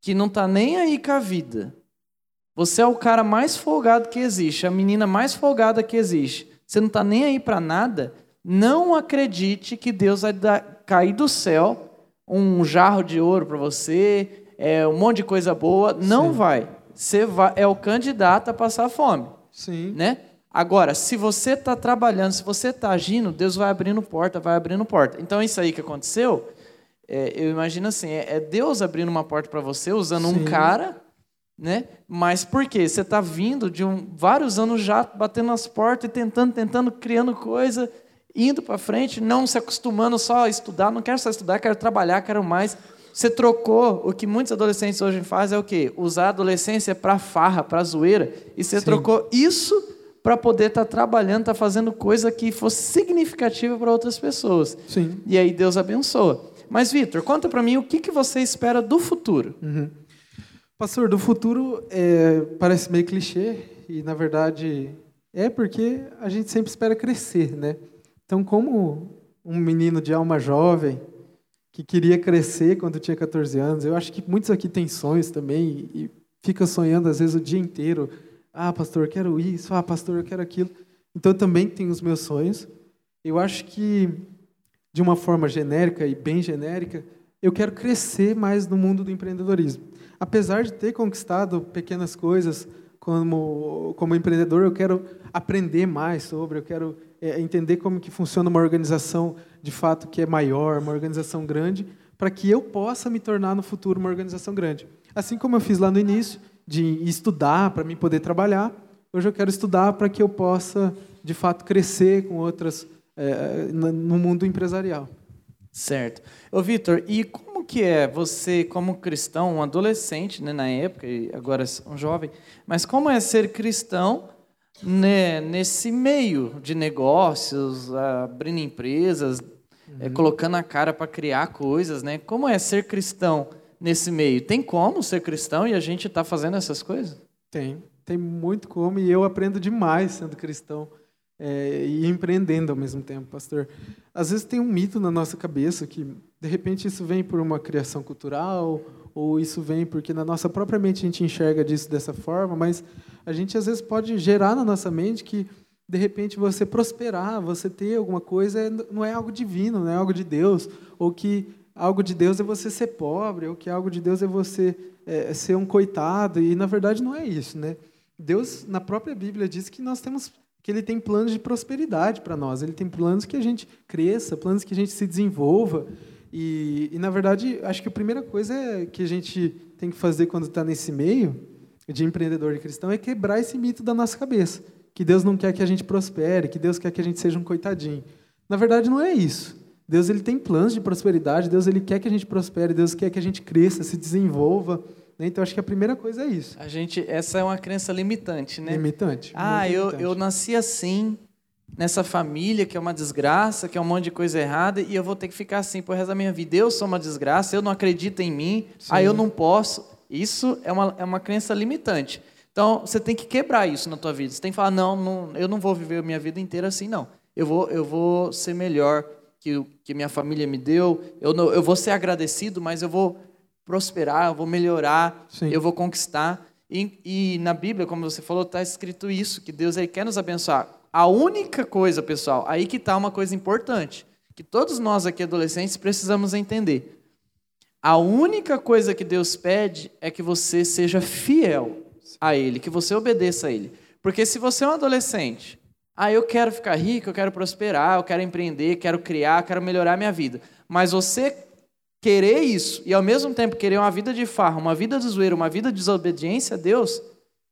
Speaker 1: que não está nem aí com a vida, você é o cara mais folgado que existe, a menina mais folgada que existe, você não está nem aí para nada, não acredite que Deus vai dar, cair do céu um jarro de ouro para você, é, um monte de coisa boa. Não Sim. vai. Você vai, é o candidato a passar fome.
Speaker 2: Sim.
Speaker 1: Né? Agora, se você está trabalhando, se você está agindo, Deus vai abrindo porta, vai abrindo porta. Então, isso aí que aconteceu, é, eu imagino assim, é, é Deus abrindo uma porta para você, usando Sim. um cara, né? Mas por quê? Você está vindo de um, vários anos já batendo nas portas e tentando, tentando, criando coisa indo para frente, não se acostumando só a estudar, não quero só estudar, quero trabalhar, quero mais. Você trocou, o que muitos adolescentes hoje fazem é o quê? Usar a adolescência para farra, para zoeira, e você Sim. trocou isso para poder estar tá trabalhando, estar tá fazendo coisa que fosse significativa para outras pessoas.
Speaker 2: Sim.
Speaker 1: E aí Deus abençoa. Mas, Vitor, conta para mim o que, que você espera do futuro.
Speaker 2: Uhum. Pastor, do futuro é, parece meio clichê, e na verdade é porque a gente sempre espera crescer, né? Então, como um menino de alma jovem que queria crescer quando tinha 14 anos, eu acho que muitos aqui têm sonhos também e, fica sonhando às vezes o dia inteiro. Ah, pastor, eu quero isso. Ah, pastor, eu quero aquilo. Então, eu também tenho os meus sonhos. Eu acho que, de uma forma genérica e bem genérica, eu quero crescer mais no mundo do empreendedorismo. Apesar de ter conquistado pequenas coisas como, como empreendedor, eu quero aprender mais sobre, eu quero é, entender como que funciona uma organização de fato que é maior, uma organização grande, para que eu possa me tornar no futuro uma organização grande. Assim como eu fiz lá no início, de estudar para mim poder trabalhar, hoje eu quero estudar para que eu possa, de fato, crescer com outras é, no mundo empresarial.
Speaker 1: Certo. Ô, Vitor, e como que é você, como cristão, um adolescente, né, na época, e agora um jovem, mas como é ser cristão né, nesse meio de negócios, abrindo empresas, é, uhum. é, colocando a cara para criar coisas, né? Como é ser cristão nesse meio? Tem como ser cristão e a gente está fazendo essas coisas?
Speaker 2: Tem, tem muito como e eu aprendo demais sendo cristão é, e empreendendo ao mesmo tempo, pastor. Às vezes tem um mito na nossa cabeça que de repente isso vem por uma criação cultural ou isso vem porque na nossa própria mente a gente enxerga disso dessa forma, mas a gente às vezes pode gerar na nossa mente que de repente você prosperar, você ter alguma coisa é, não é algo divino, não é algo de Deus, ou que algo de Deus é você ser pobre, ou que algo de Deus é você é, ser um coitado, e na verdade não é isso, né? Deus na própria Bíblia diz que nós temos que ele tem planos de prosperidade para nós, ele tem planos que a gente cresça, planos que a gente se desenvolva. E, e, na verdade, acho que a primeira coisa é que a gente tem que fazer quando está nesse meio de empreendedor de cristão é quebrar esse mito da nossa cabeça. Que Deus não quer que a gente prospere, que Deus quer que a gente seja um coitadinho. Na verdade, não é isso. Deus ele tem planos de prosperidade, Deus ele quer que a gente prospere, Deus quer que a gente cresça, se desenvolva. Né? Então, acho que a primeira coisa é isso.
Speaker 1: A gente, essa é uma crença limitante, né?
Speaker 2: Limitante.
Speaker 1: Ah, eu, limitante. eu nasci assim, nessa família que é uma desgraça, que é um monte de coisa errada, e eu vou ter que ficar assim por resto da minha vida. Eu sou uma desgraça, eu não acredito em mim, Sim. ah, eu não posso. Isso é uma, é uma crença limitante. Então, você tem que quebrar isso na tua vida. Você tem que falar, não, não eu não vou viver a minha vida inteira assim, não. Eu vou, eu vou ser melhor que o que minha família me deu. Eu, não, eu vou ser agradecido, mas eu vou prosperar, eu vou melhorar, Sim. eu vou conquistar. E, e, na Bíblia, como você falou, está escrito isso, que Deus aí quer nos abençoar. A única coisa, pessoal, aí que está uma coisa importante, que todos nós aqui adolescentes precisamos entender. A única coisa que Deus pede é que você seja fiel a Ele, que você obedeça a Ele. Porque se você é um adolescente, ah, eu quero ficar rico, eu quero prosperar, eu quero empreender, quero criar, quero melhorar a minha vida. Mas você querer isso e ao mesmo tempo querer uma vida de farra, uma vida de zoeira, uma vida de desobediência a Deus,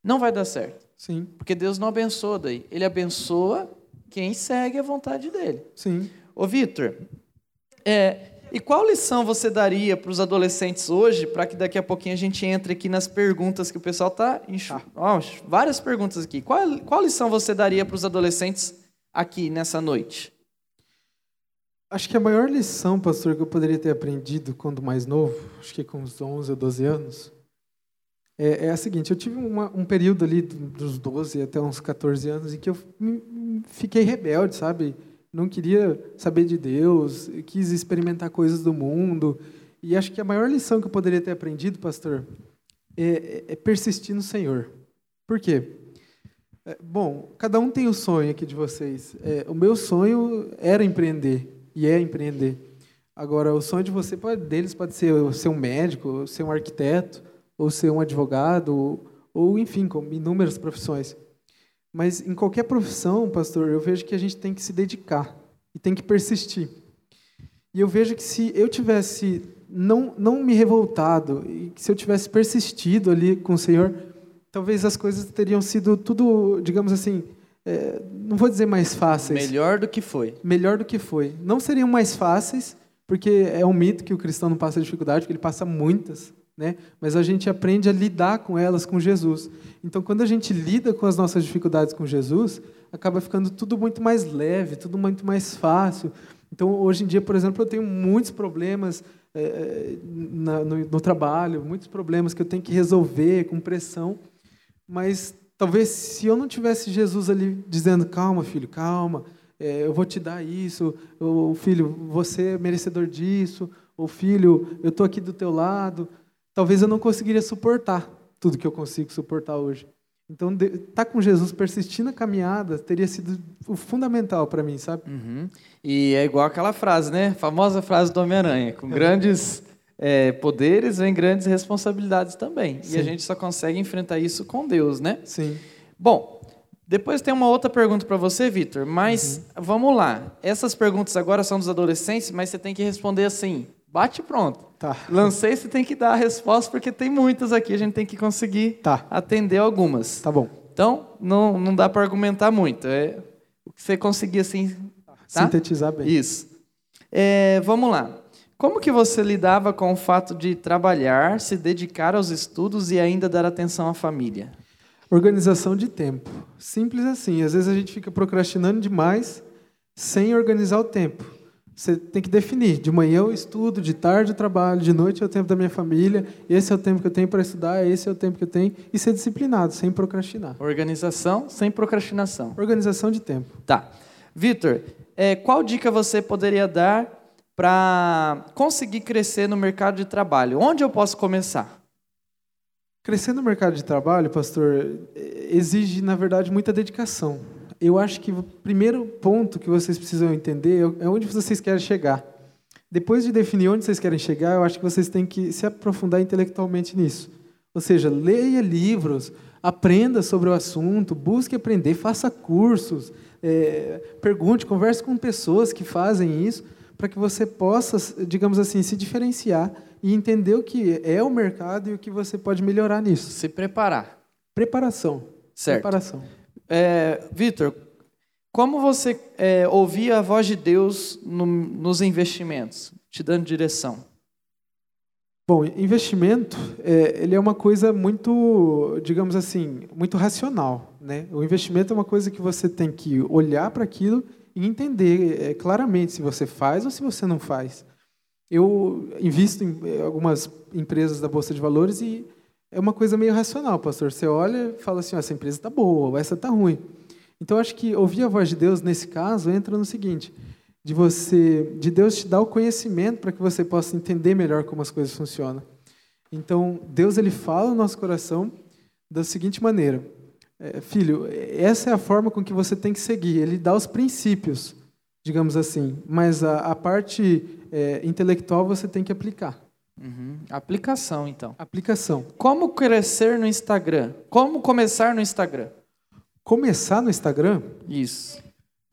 Speaker 1: não vai dar certo.
Speaker 2: Sim.
Speaker 1: Porque Deus não abençoa daí. Ele abençoa quem segue a vontade dele.
Speaker 2: Sim.
Speaker 1: Ô, Vitor, é, e qual lição você daria para os adolescentes hoje, para que daqui a pouquinho a gente entre aqui nas perguntas que o pessoal está enxu... oh, várias perguntas aqui. Qual, qual lição você daria para os adolescentes aqui nessa noite?
Speaker 2: Acho que a maior lição, pastor, que eu poderia ter aprendido quando mais novo, acho que com uns 11 ou 12 anos, é, é a seguinte: eu tive uma, um período ali dos 12 até uns 14 anos em que eu fiquei rebelde, sabe? não queria saber de Deus, quis experimentar coisas do mundo. E acho que a maior lição que eu poderia ter aprendido, pastor, é, é persistir no Senhor. Por quê? É, bom, cada um tem o um sonho aqui de vocês. É, o meu sonho era empreender e é empreender. Agora, o sonho de você pode, deles pode ser ser um médico, ser um arquiteto, ou ser um advogado, ou, ou enfim, com inúmeras profissões. Mas em qualquer profissão, pastor, eu vejo que a gente tem que se dedicar e tem que persistir. E eu vejo que se eu tivesse não, não me revoltado, e se eu tivesse persistido ali com o Senhor, talvez as coisas teriam sido tudo, digamos assim, é, não vou dizer mais fáceis.
Speaker 1: Melhor do que foi.
Speaker 2: Melhor do que foi. Não seriam mais fáceis, porque é um mito que o cristão não passa dificuldade, porque ele passa muitas né? Mas a gente aprende a lidar com elas com Jesus. Então, quando a gente lida com as nossas dificuldades com Jesus, acaba ficando tudo muito mais leve, tudo muito mais fácil. Então, hoje em dia, por exemplo, eu tenho muitos problemas é, na, no, no trabalho, muitos problemas que eu tenho que resolver com pressão, mas talvez se eu não tivesse Jesus ali dizendo, calma, filho, calma, é, eu vou te dar isso, o filho, você é merecedor disso, o filho, eu estou aqui do teu lado, talvez eu não conseguiria suportar tudo que eu consigo suportar hoje. Então, estar tá com Jesus, persistir na caminhada, teria sido o fundamental para mim, sabe?
Speaker 1: Uhum. E é igual aquela frase, né? A famosa frase do Homem-Aranha: com grandes é, poderes vem grandes responsabilidades também. Sim. E a gente só consegue enfrentar isso com Deus, né?
Speaker 2: Sim.
Speaker 1: Bom, depois tem uma outra pergunta para você, Vitor, mas uhum. vamos lá. Essas perguntas agora são dos adolescentes, mas você tem que responder assim: Bate pronto.
Speaker 2: Tá.
Speaker 1: Lancei, você tem que dar a resposta, porque tem muitas aqui, a gente tem que conseguir
Speaker 2: tá.
Speaker 1: atender algumas.
Speaker 2: Tá bom.
Speaker 1: Então, não, não dá para argumentar muito. É o que você conseguir assim.
Speaker 2: Tá? Sintetizar bem.
Speaker 1: Isso. É, vamos lá. Como que você lidava com o fato de trabalhar, se dedicar aos estudos e ainda dar atenção à família?
Speaker 2: Organização de tempo. Simples assim. Às vezes a gente fica procrastinando demais sem organizar o tempo. Você tem que definir. De manhã eu estudo, de tarde eu trabalho, de noite é o tempo da minha família. Esse é o tempo que eu tenho para estudar, esse é o tempo que eu tenho. E ser disciplinado, sem procrastinar.
Speaker 1: Organização sem procrastinação.
Speaker 2: Organização de tempo.
Speaker 1: Tá. Vitor, é, qual dica você poderia dar para conseguir crescer no mercado de trabalho? Onde eu posso começar?
Speaker 2: Crescer no mercado de trabalho, pastor, exige, na verdade, muita dedicação eu acho que o primeiro ponto que vocês precisam entender é onde vocês querem chegar. Depois de definir onde vocês querem chegar, eu acho que vocês têm que se aprofundar intelectualmente nisso. Ou seja, leia livros, aprenda sobre o assunto, busque aprender, faça cursos, é, pergunte, converse com pessoas que fazem isso, para que você possa, digamos assim, se diferenciar e entender o que é o mercado e o que você pode melhorar nisso.
Speaker 1: Se preparar.
Speaker 2: Preparação.
Speaker 1: Certo.
Speaker 2: Preparação.
Speaker 1: É, Vitor, como você é, ouvia a voz de Deus no, nos investimentos, te dando direção?
Speaker 2: Bom, investimento, é, ele é uma coisa muito, digamos assim, muito racional. Né? O investimento é uma coisa que você tem que olhar para aquilo e entender é, claramente se você faz ou se você não faz. Eu invisto em é, algumas empresas da Bolsa de Valores e é uma coisa meio racional, pastor. Você olha e fala assim, essa empresa está boa, ou essa está ruim. Então, acho que ouvir a voz de Deus, nesse caso, entra no seguinte, de você, de Deus te dar o conhecimento para que você possa entender melhor como as coisas funcionam. Então, Deus ele fala no nosso coração da seguinte maneira: filho, essa é a forma com que você tem que seguir. Ele dá os princípios, digamos assim, mas a, a parte é, intelectual você tem que aplicar.
Speaker 1: Uhum. Aplicação, então.
Speaker 2: Aplicação.
Speaker 1: Como crescer no Instagram? Como começar no Instagram?
Speaker 2: Começar no Instagram?
Speaker 1: Isso.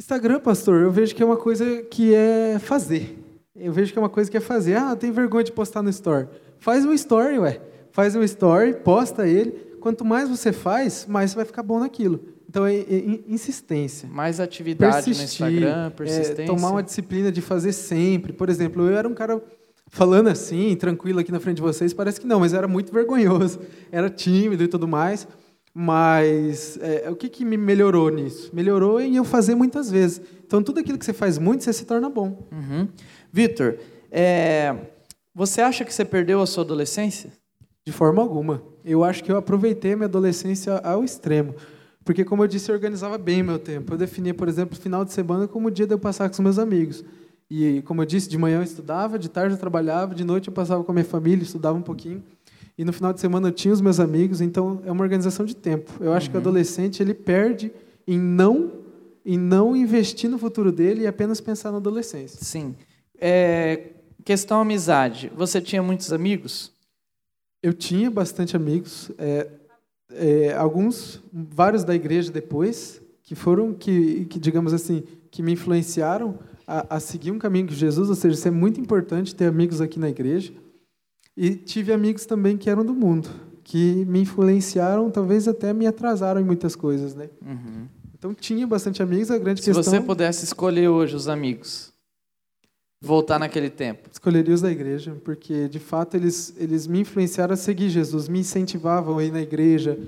Speaker 2: Instagram, pastor, eu vejo que é uma coisa que é fazer. Eu vejo que é uma coisa que é fazer. Ah, tem vergonha de postar no story. Faz um story, ué. Faz um story, posta ele, quanto mais você faz, mais você vai ficar bom naquilo. Então é, é insistência.
Speaker 1: Mais atividade persistir, no Instagram, persistência.
Speaker 2: É, tomar uma disciplina de fazer sempre. Por exemplo, eu era um cara falando assim, tranquilo aqui na frente de vocês, parece que não, mas era muito vergonhoso. Era tímido e tudo mais. Mas é, o que, que me melhorou nisso? Melhorou em eu fazer muitas vezes. Então, tudo aquilo que você faz muito, você se torna bom.
Speaker 1: Uhum. Vitor, é, você acha que você perdeu a sua adolescência?
Speaker 2: De forma alguma. Eu acho que eu aproveitei a minha adolescência ao extremo. Porque, como eu disse, eu organizava bem meu tempo. Eu definia, por exemplo, o final de semana como o dia de eu passar com os meus amigos. E, como eu disse, de manhã eu estudava, de tarde eu trabalhava, de noite eu passava com a minha família, estudava um pouquinho. E no final de semana eu tinha os meus amigos, então é uma organização de tempo. Eu acho uhum. que o uhum. adolescente ele perde em não em não investir no futuro dele e apenas pensar na adolescência.
Speaker 1: Sim. É, questão amizade. Você tinha muitos amigos?
Speaker 2: Eu tinha bastante amigos. É, é, alguns, vários da igreja depois, que foram que, que digamos assim, que me influenciaram a, a seguir um caminho de Jesus. Ou seja, isso é muito importante ter amigos aqui na igreja. E tive amigos também que eram do mundo, que me influenciaram, talvez até me atrasaram em muitas coisas, né? Uhum. Então tinha bastante amigos, a grande
Speaker 1: Se
Speaker 2: questão...
Speaker 1: Se você pudesse escolher hoje os amigos, voltar naquele tempo?
Speaker 2: Escolheria os da igreja, porque de fato eles, eles me influenciaram a seguir Jesus, me incentivavam a ir na igreja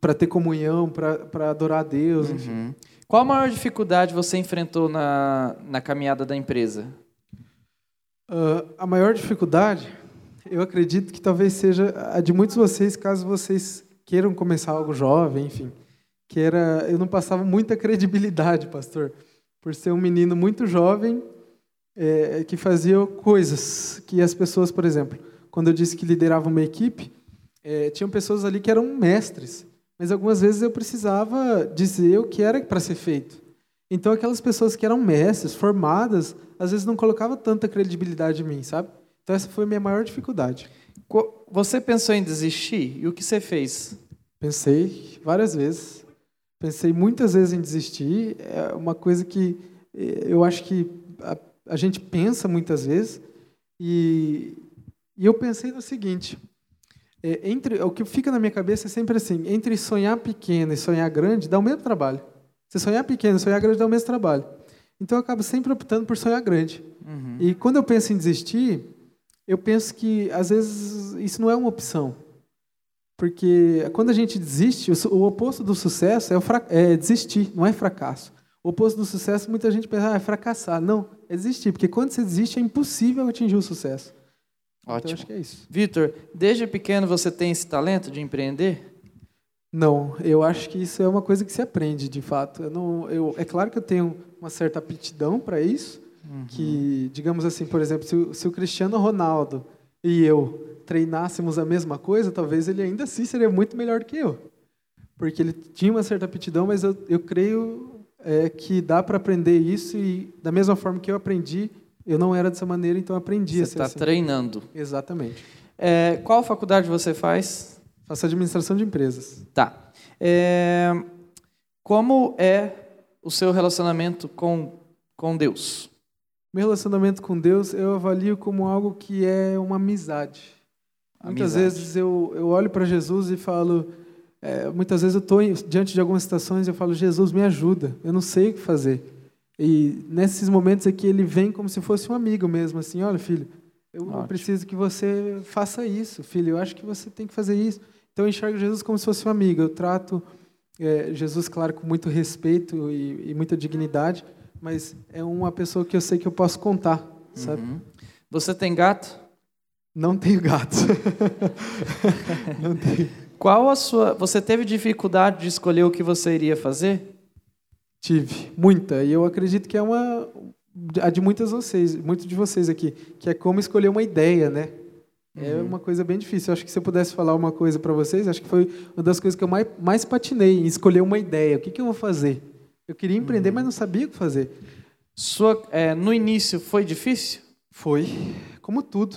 Speaker 2: para ter comunhão, para adorar a Deus, uhum.
Speaker 1: Qual a maior dificuldade você enfrentou na, na caminhada da empresa?
Speaker 2: Uh, a maior dificuldade eu acredito que talvez seja a de muitos de vocês, caso vocês queiram começar algo jovem, enfim. Que era, eu não passava muita *laughs* credibilidade, pastor, por ser um menino muito jovem é, que fazia coisas que as pessoas, por exemplo, quando eu disse que liderava uma equipe, é, tinham pessoas ali que eram mestres, mas algumas vezes eu precisava dizer o que era para ser feito. Então aquelas pessoas que eram mestres, formadas, às vezes não colocavam tanta credibilidade em mim, sabe? Então essa foi a minha maior dificuldade.
Speaker 1: Você pensou em desistir? E o que você fez?
Speaker 2: Pensei várias vezes. Pensei muitas vezes em desistir. É uma coisa que eh, eu acho que a, gente pensa muitas vezes. E, e eu pensei no seguinte: é, entre o que fica na minha cabeça é sempre assim: entre sonhar pequeno e sonhar grande dá o mesmo trabalho. Se sonhar pequeno e sonhar grande dá o mesmo trabalho. Então eu acabo sempre optando por sonhar grande. Uhum. E quando eu penso em desistir, eu penso que às vezes isso não é uma opção. Porque quando a gente desiste, o oposto do sucesso é, é desistir, não é fracasso. O oposto do sucesso, muita gente pensa, ah, é fracassar. Não, desistir, porque quando você desiste é impossível atingir o sucesso.
Speaker 1: Ótimo. Então, acho que é isso. Vitor, desde pequeno você tem esse talento de empreender?
Speaker 2: Não, eu acho que isso é uma coisa que se aprende, de fato. Eu não, eu, é claro que eu tenho uma certa aptidão para isso, Uhum. Que, digamos assim, por exemplo, se o, se o Cristiano Ronaldo e eu treinássemos a mesma coisa, talvez ele ainda assim seria muito melhor do que eu. Porque ele tinha uma certa aptidão, mas eu, eu creio é, que dá para aprender isso e, da mesma forma que eu aprendi, eu não era dessa maneira, então aprendi
Speaker 1: você está
Speaker 2: assim.
Speaker 1: treinando.
Speaker 2: Exatamente.
Speaker 1: É, qual faculdade você faz?
Speaker 2: Faço administração de empresas.
Speaker 1: Tá. É, como é o seu relacionamento com, com Deus?
Speaker 2: Meu relacionamento com Deus eu avalio como algo que é uma amizade. amizade. Muitas vezes eu, eu olho para Jesus e falo, é, muitas vezes eu estou diante de algumas situações e eu falo, Jesus, me ajuda, eu não sei o que fazer. E nesses momentos aqui ele vem como se fosse um amigo mesmo, assim, olha filho, eu Ótimo. preciso que você faça isso, filho, eu acho que você tem que fazer isso. Então eu enxergo Jesus como se fosse um amigo, eu trato é, Jesus, claro, com muito respeito e, e muita dignidade, mas é uma pessoa que eu sei que eu posso contar, sabe? Uhum.
Speaker 1: Você tem gato?
Speaker 2: Não tenho gato. *laughs* Não tenho.
Speaker 1: Qual a sua? Você teve dificuldade de escolher o que você iria fazer?
Speaker 2: Tive, muita. E eu acredito que é uma a de muitas vocês, muitos de vocês aqui, que é como escolher uma ideia, né? É uhum. uma coisa bem difícil. Eu acho que se eu pudesse falar uma coisa para vocês, acho que foi uma das coisas que eu mais, mais patinei em escolher uma ideia. O que, que eu vou fazer? Eu queria empreender, mas não sabia o que fazer.
Speaker 1: Sua, é, no início foi difícil?
Speaker 2: Foi, como tudo.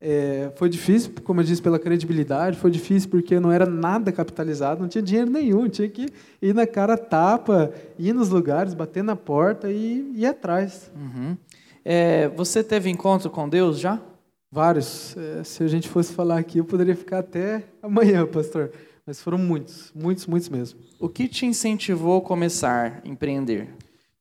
Speaker 2: É, foi difícil, como eu disse, pela credibilidade, foi difícil porque não era nada capitalizado, não tinha dinheiro nenhum, tinha que ir na cara tapa, ir nos lugares, bater na porta e ir atrás.
Speaker 1: Uhum. É, você teve encontro com Deus já?
Speaker 2: Vários. É, se a gente fosse falar aqui, eu poderia ficar até amanhã, pastor. Mas foram muitos, muitos, muitos mesmo.
Speaker 1: O que te incentivou a começar a empreender?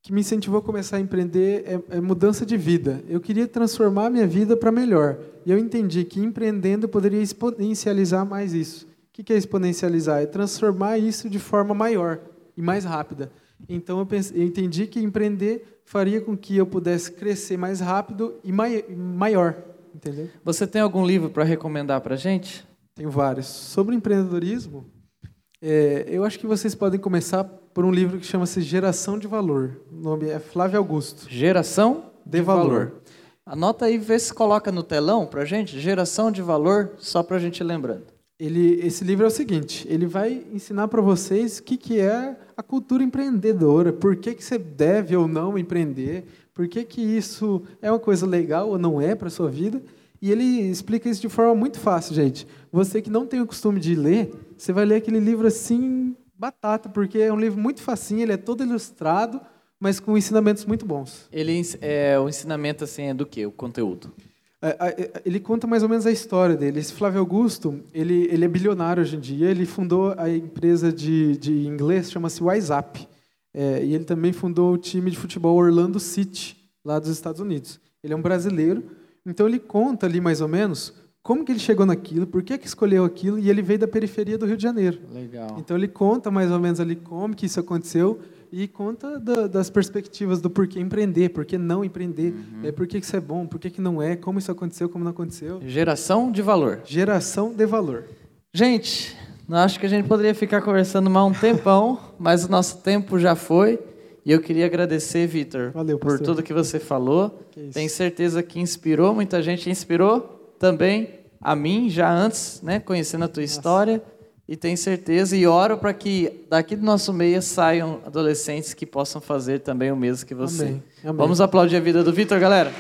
Speaker 2: Que me incentivou a começar a empreender é, é mudança de vida. Eu queria transformar a minha vida para melhor. E eu entendi que empreendendo eu poderia exponencializar mais isso. O que é exponencializar? É transformar isso de forma maior e mais rápida. Então eu, pensei, eu entendi que empreender faria com que eu pudesse crescer mais rápido e mai, maior. Entendeu?
Speaker 1: Você tem algum livro para recomendar para gente?
Speaker 2: Tenho vários. Sobre empreendedorismo, é, eu acho que vocês podem começar por um livro que chama-se Geração de Valor. O nome é Flávio Augusto.
Speaker 1: Geração de, de valor. valor. Anota aí, vê se coloca no telão para gente. Geração de Valor, só para a gente lembrando.
Speaker 2: Ele, esse livro é o seguinte: ele vai ensinar para vocês o que, que é a cultura empreendedora, por que, que você deve ou não empreender, por que, que isso é uma coisa legal ou não é para a sua vida e ele explica isso de forma muito fácil, gente. Você que não tem o costume de ler, você vai ler aquele livro assim, batata, porque é um livro muito facinho, ele é todo ilustrado, mas com ensinamentos muito bons.
Speaker 1: Ele é o ensinamento assim é do que? O conteúdo?
Speaker 2: É, é, ele conta mais ou menos a história dele. Esse Flávio Augusto, ele, ele é bilionário hoje em dia. Ele fundou a empresa de, de inglês, chama-se WhatsApp. É, e ele também fundou o time de futebol Orlando City, lá dos Estados Unidos. Ele é um brasileiro, então ele conta ali mais ou menos como que ele chegou naquilo, por que, que escolheu aquilo, e ele veio da periferia do Rio de Janeiro.
Speaker 1: Legal.
Speaker 2: Então ele conta mais ou menos ali como que isso aconteceu e conta da, das perspectivas do porquê empreender, por que não empreender, uhum. é, por que isso é bom, por que, que não é, como isso aconteceu, como não aconteceu.
Speaker 1: Geração de valor.
Speaker 2: Geração de valor.
Speaker 1: Gente, acho que a gente poderia ficar conversando mais um tempão, *laughs* mas o nosso tempo já foi. E eu queria agradecer, Vitor, por tudo que você falou. Que Tenho certeza que inspirou muita gente, inspirou também a mim já antes, né, conhecendo a tua Nossa. história. E tenho certeza e oro para que daqui do nosso meio saiam adolescentes que possam fazer também o mesmo que você. Amém. Amém. Vamos aplaudir a vida do Vitor, galera.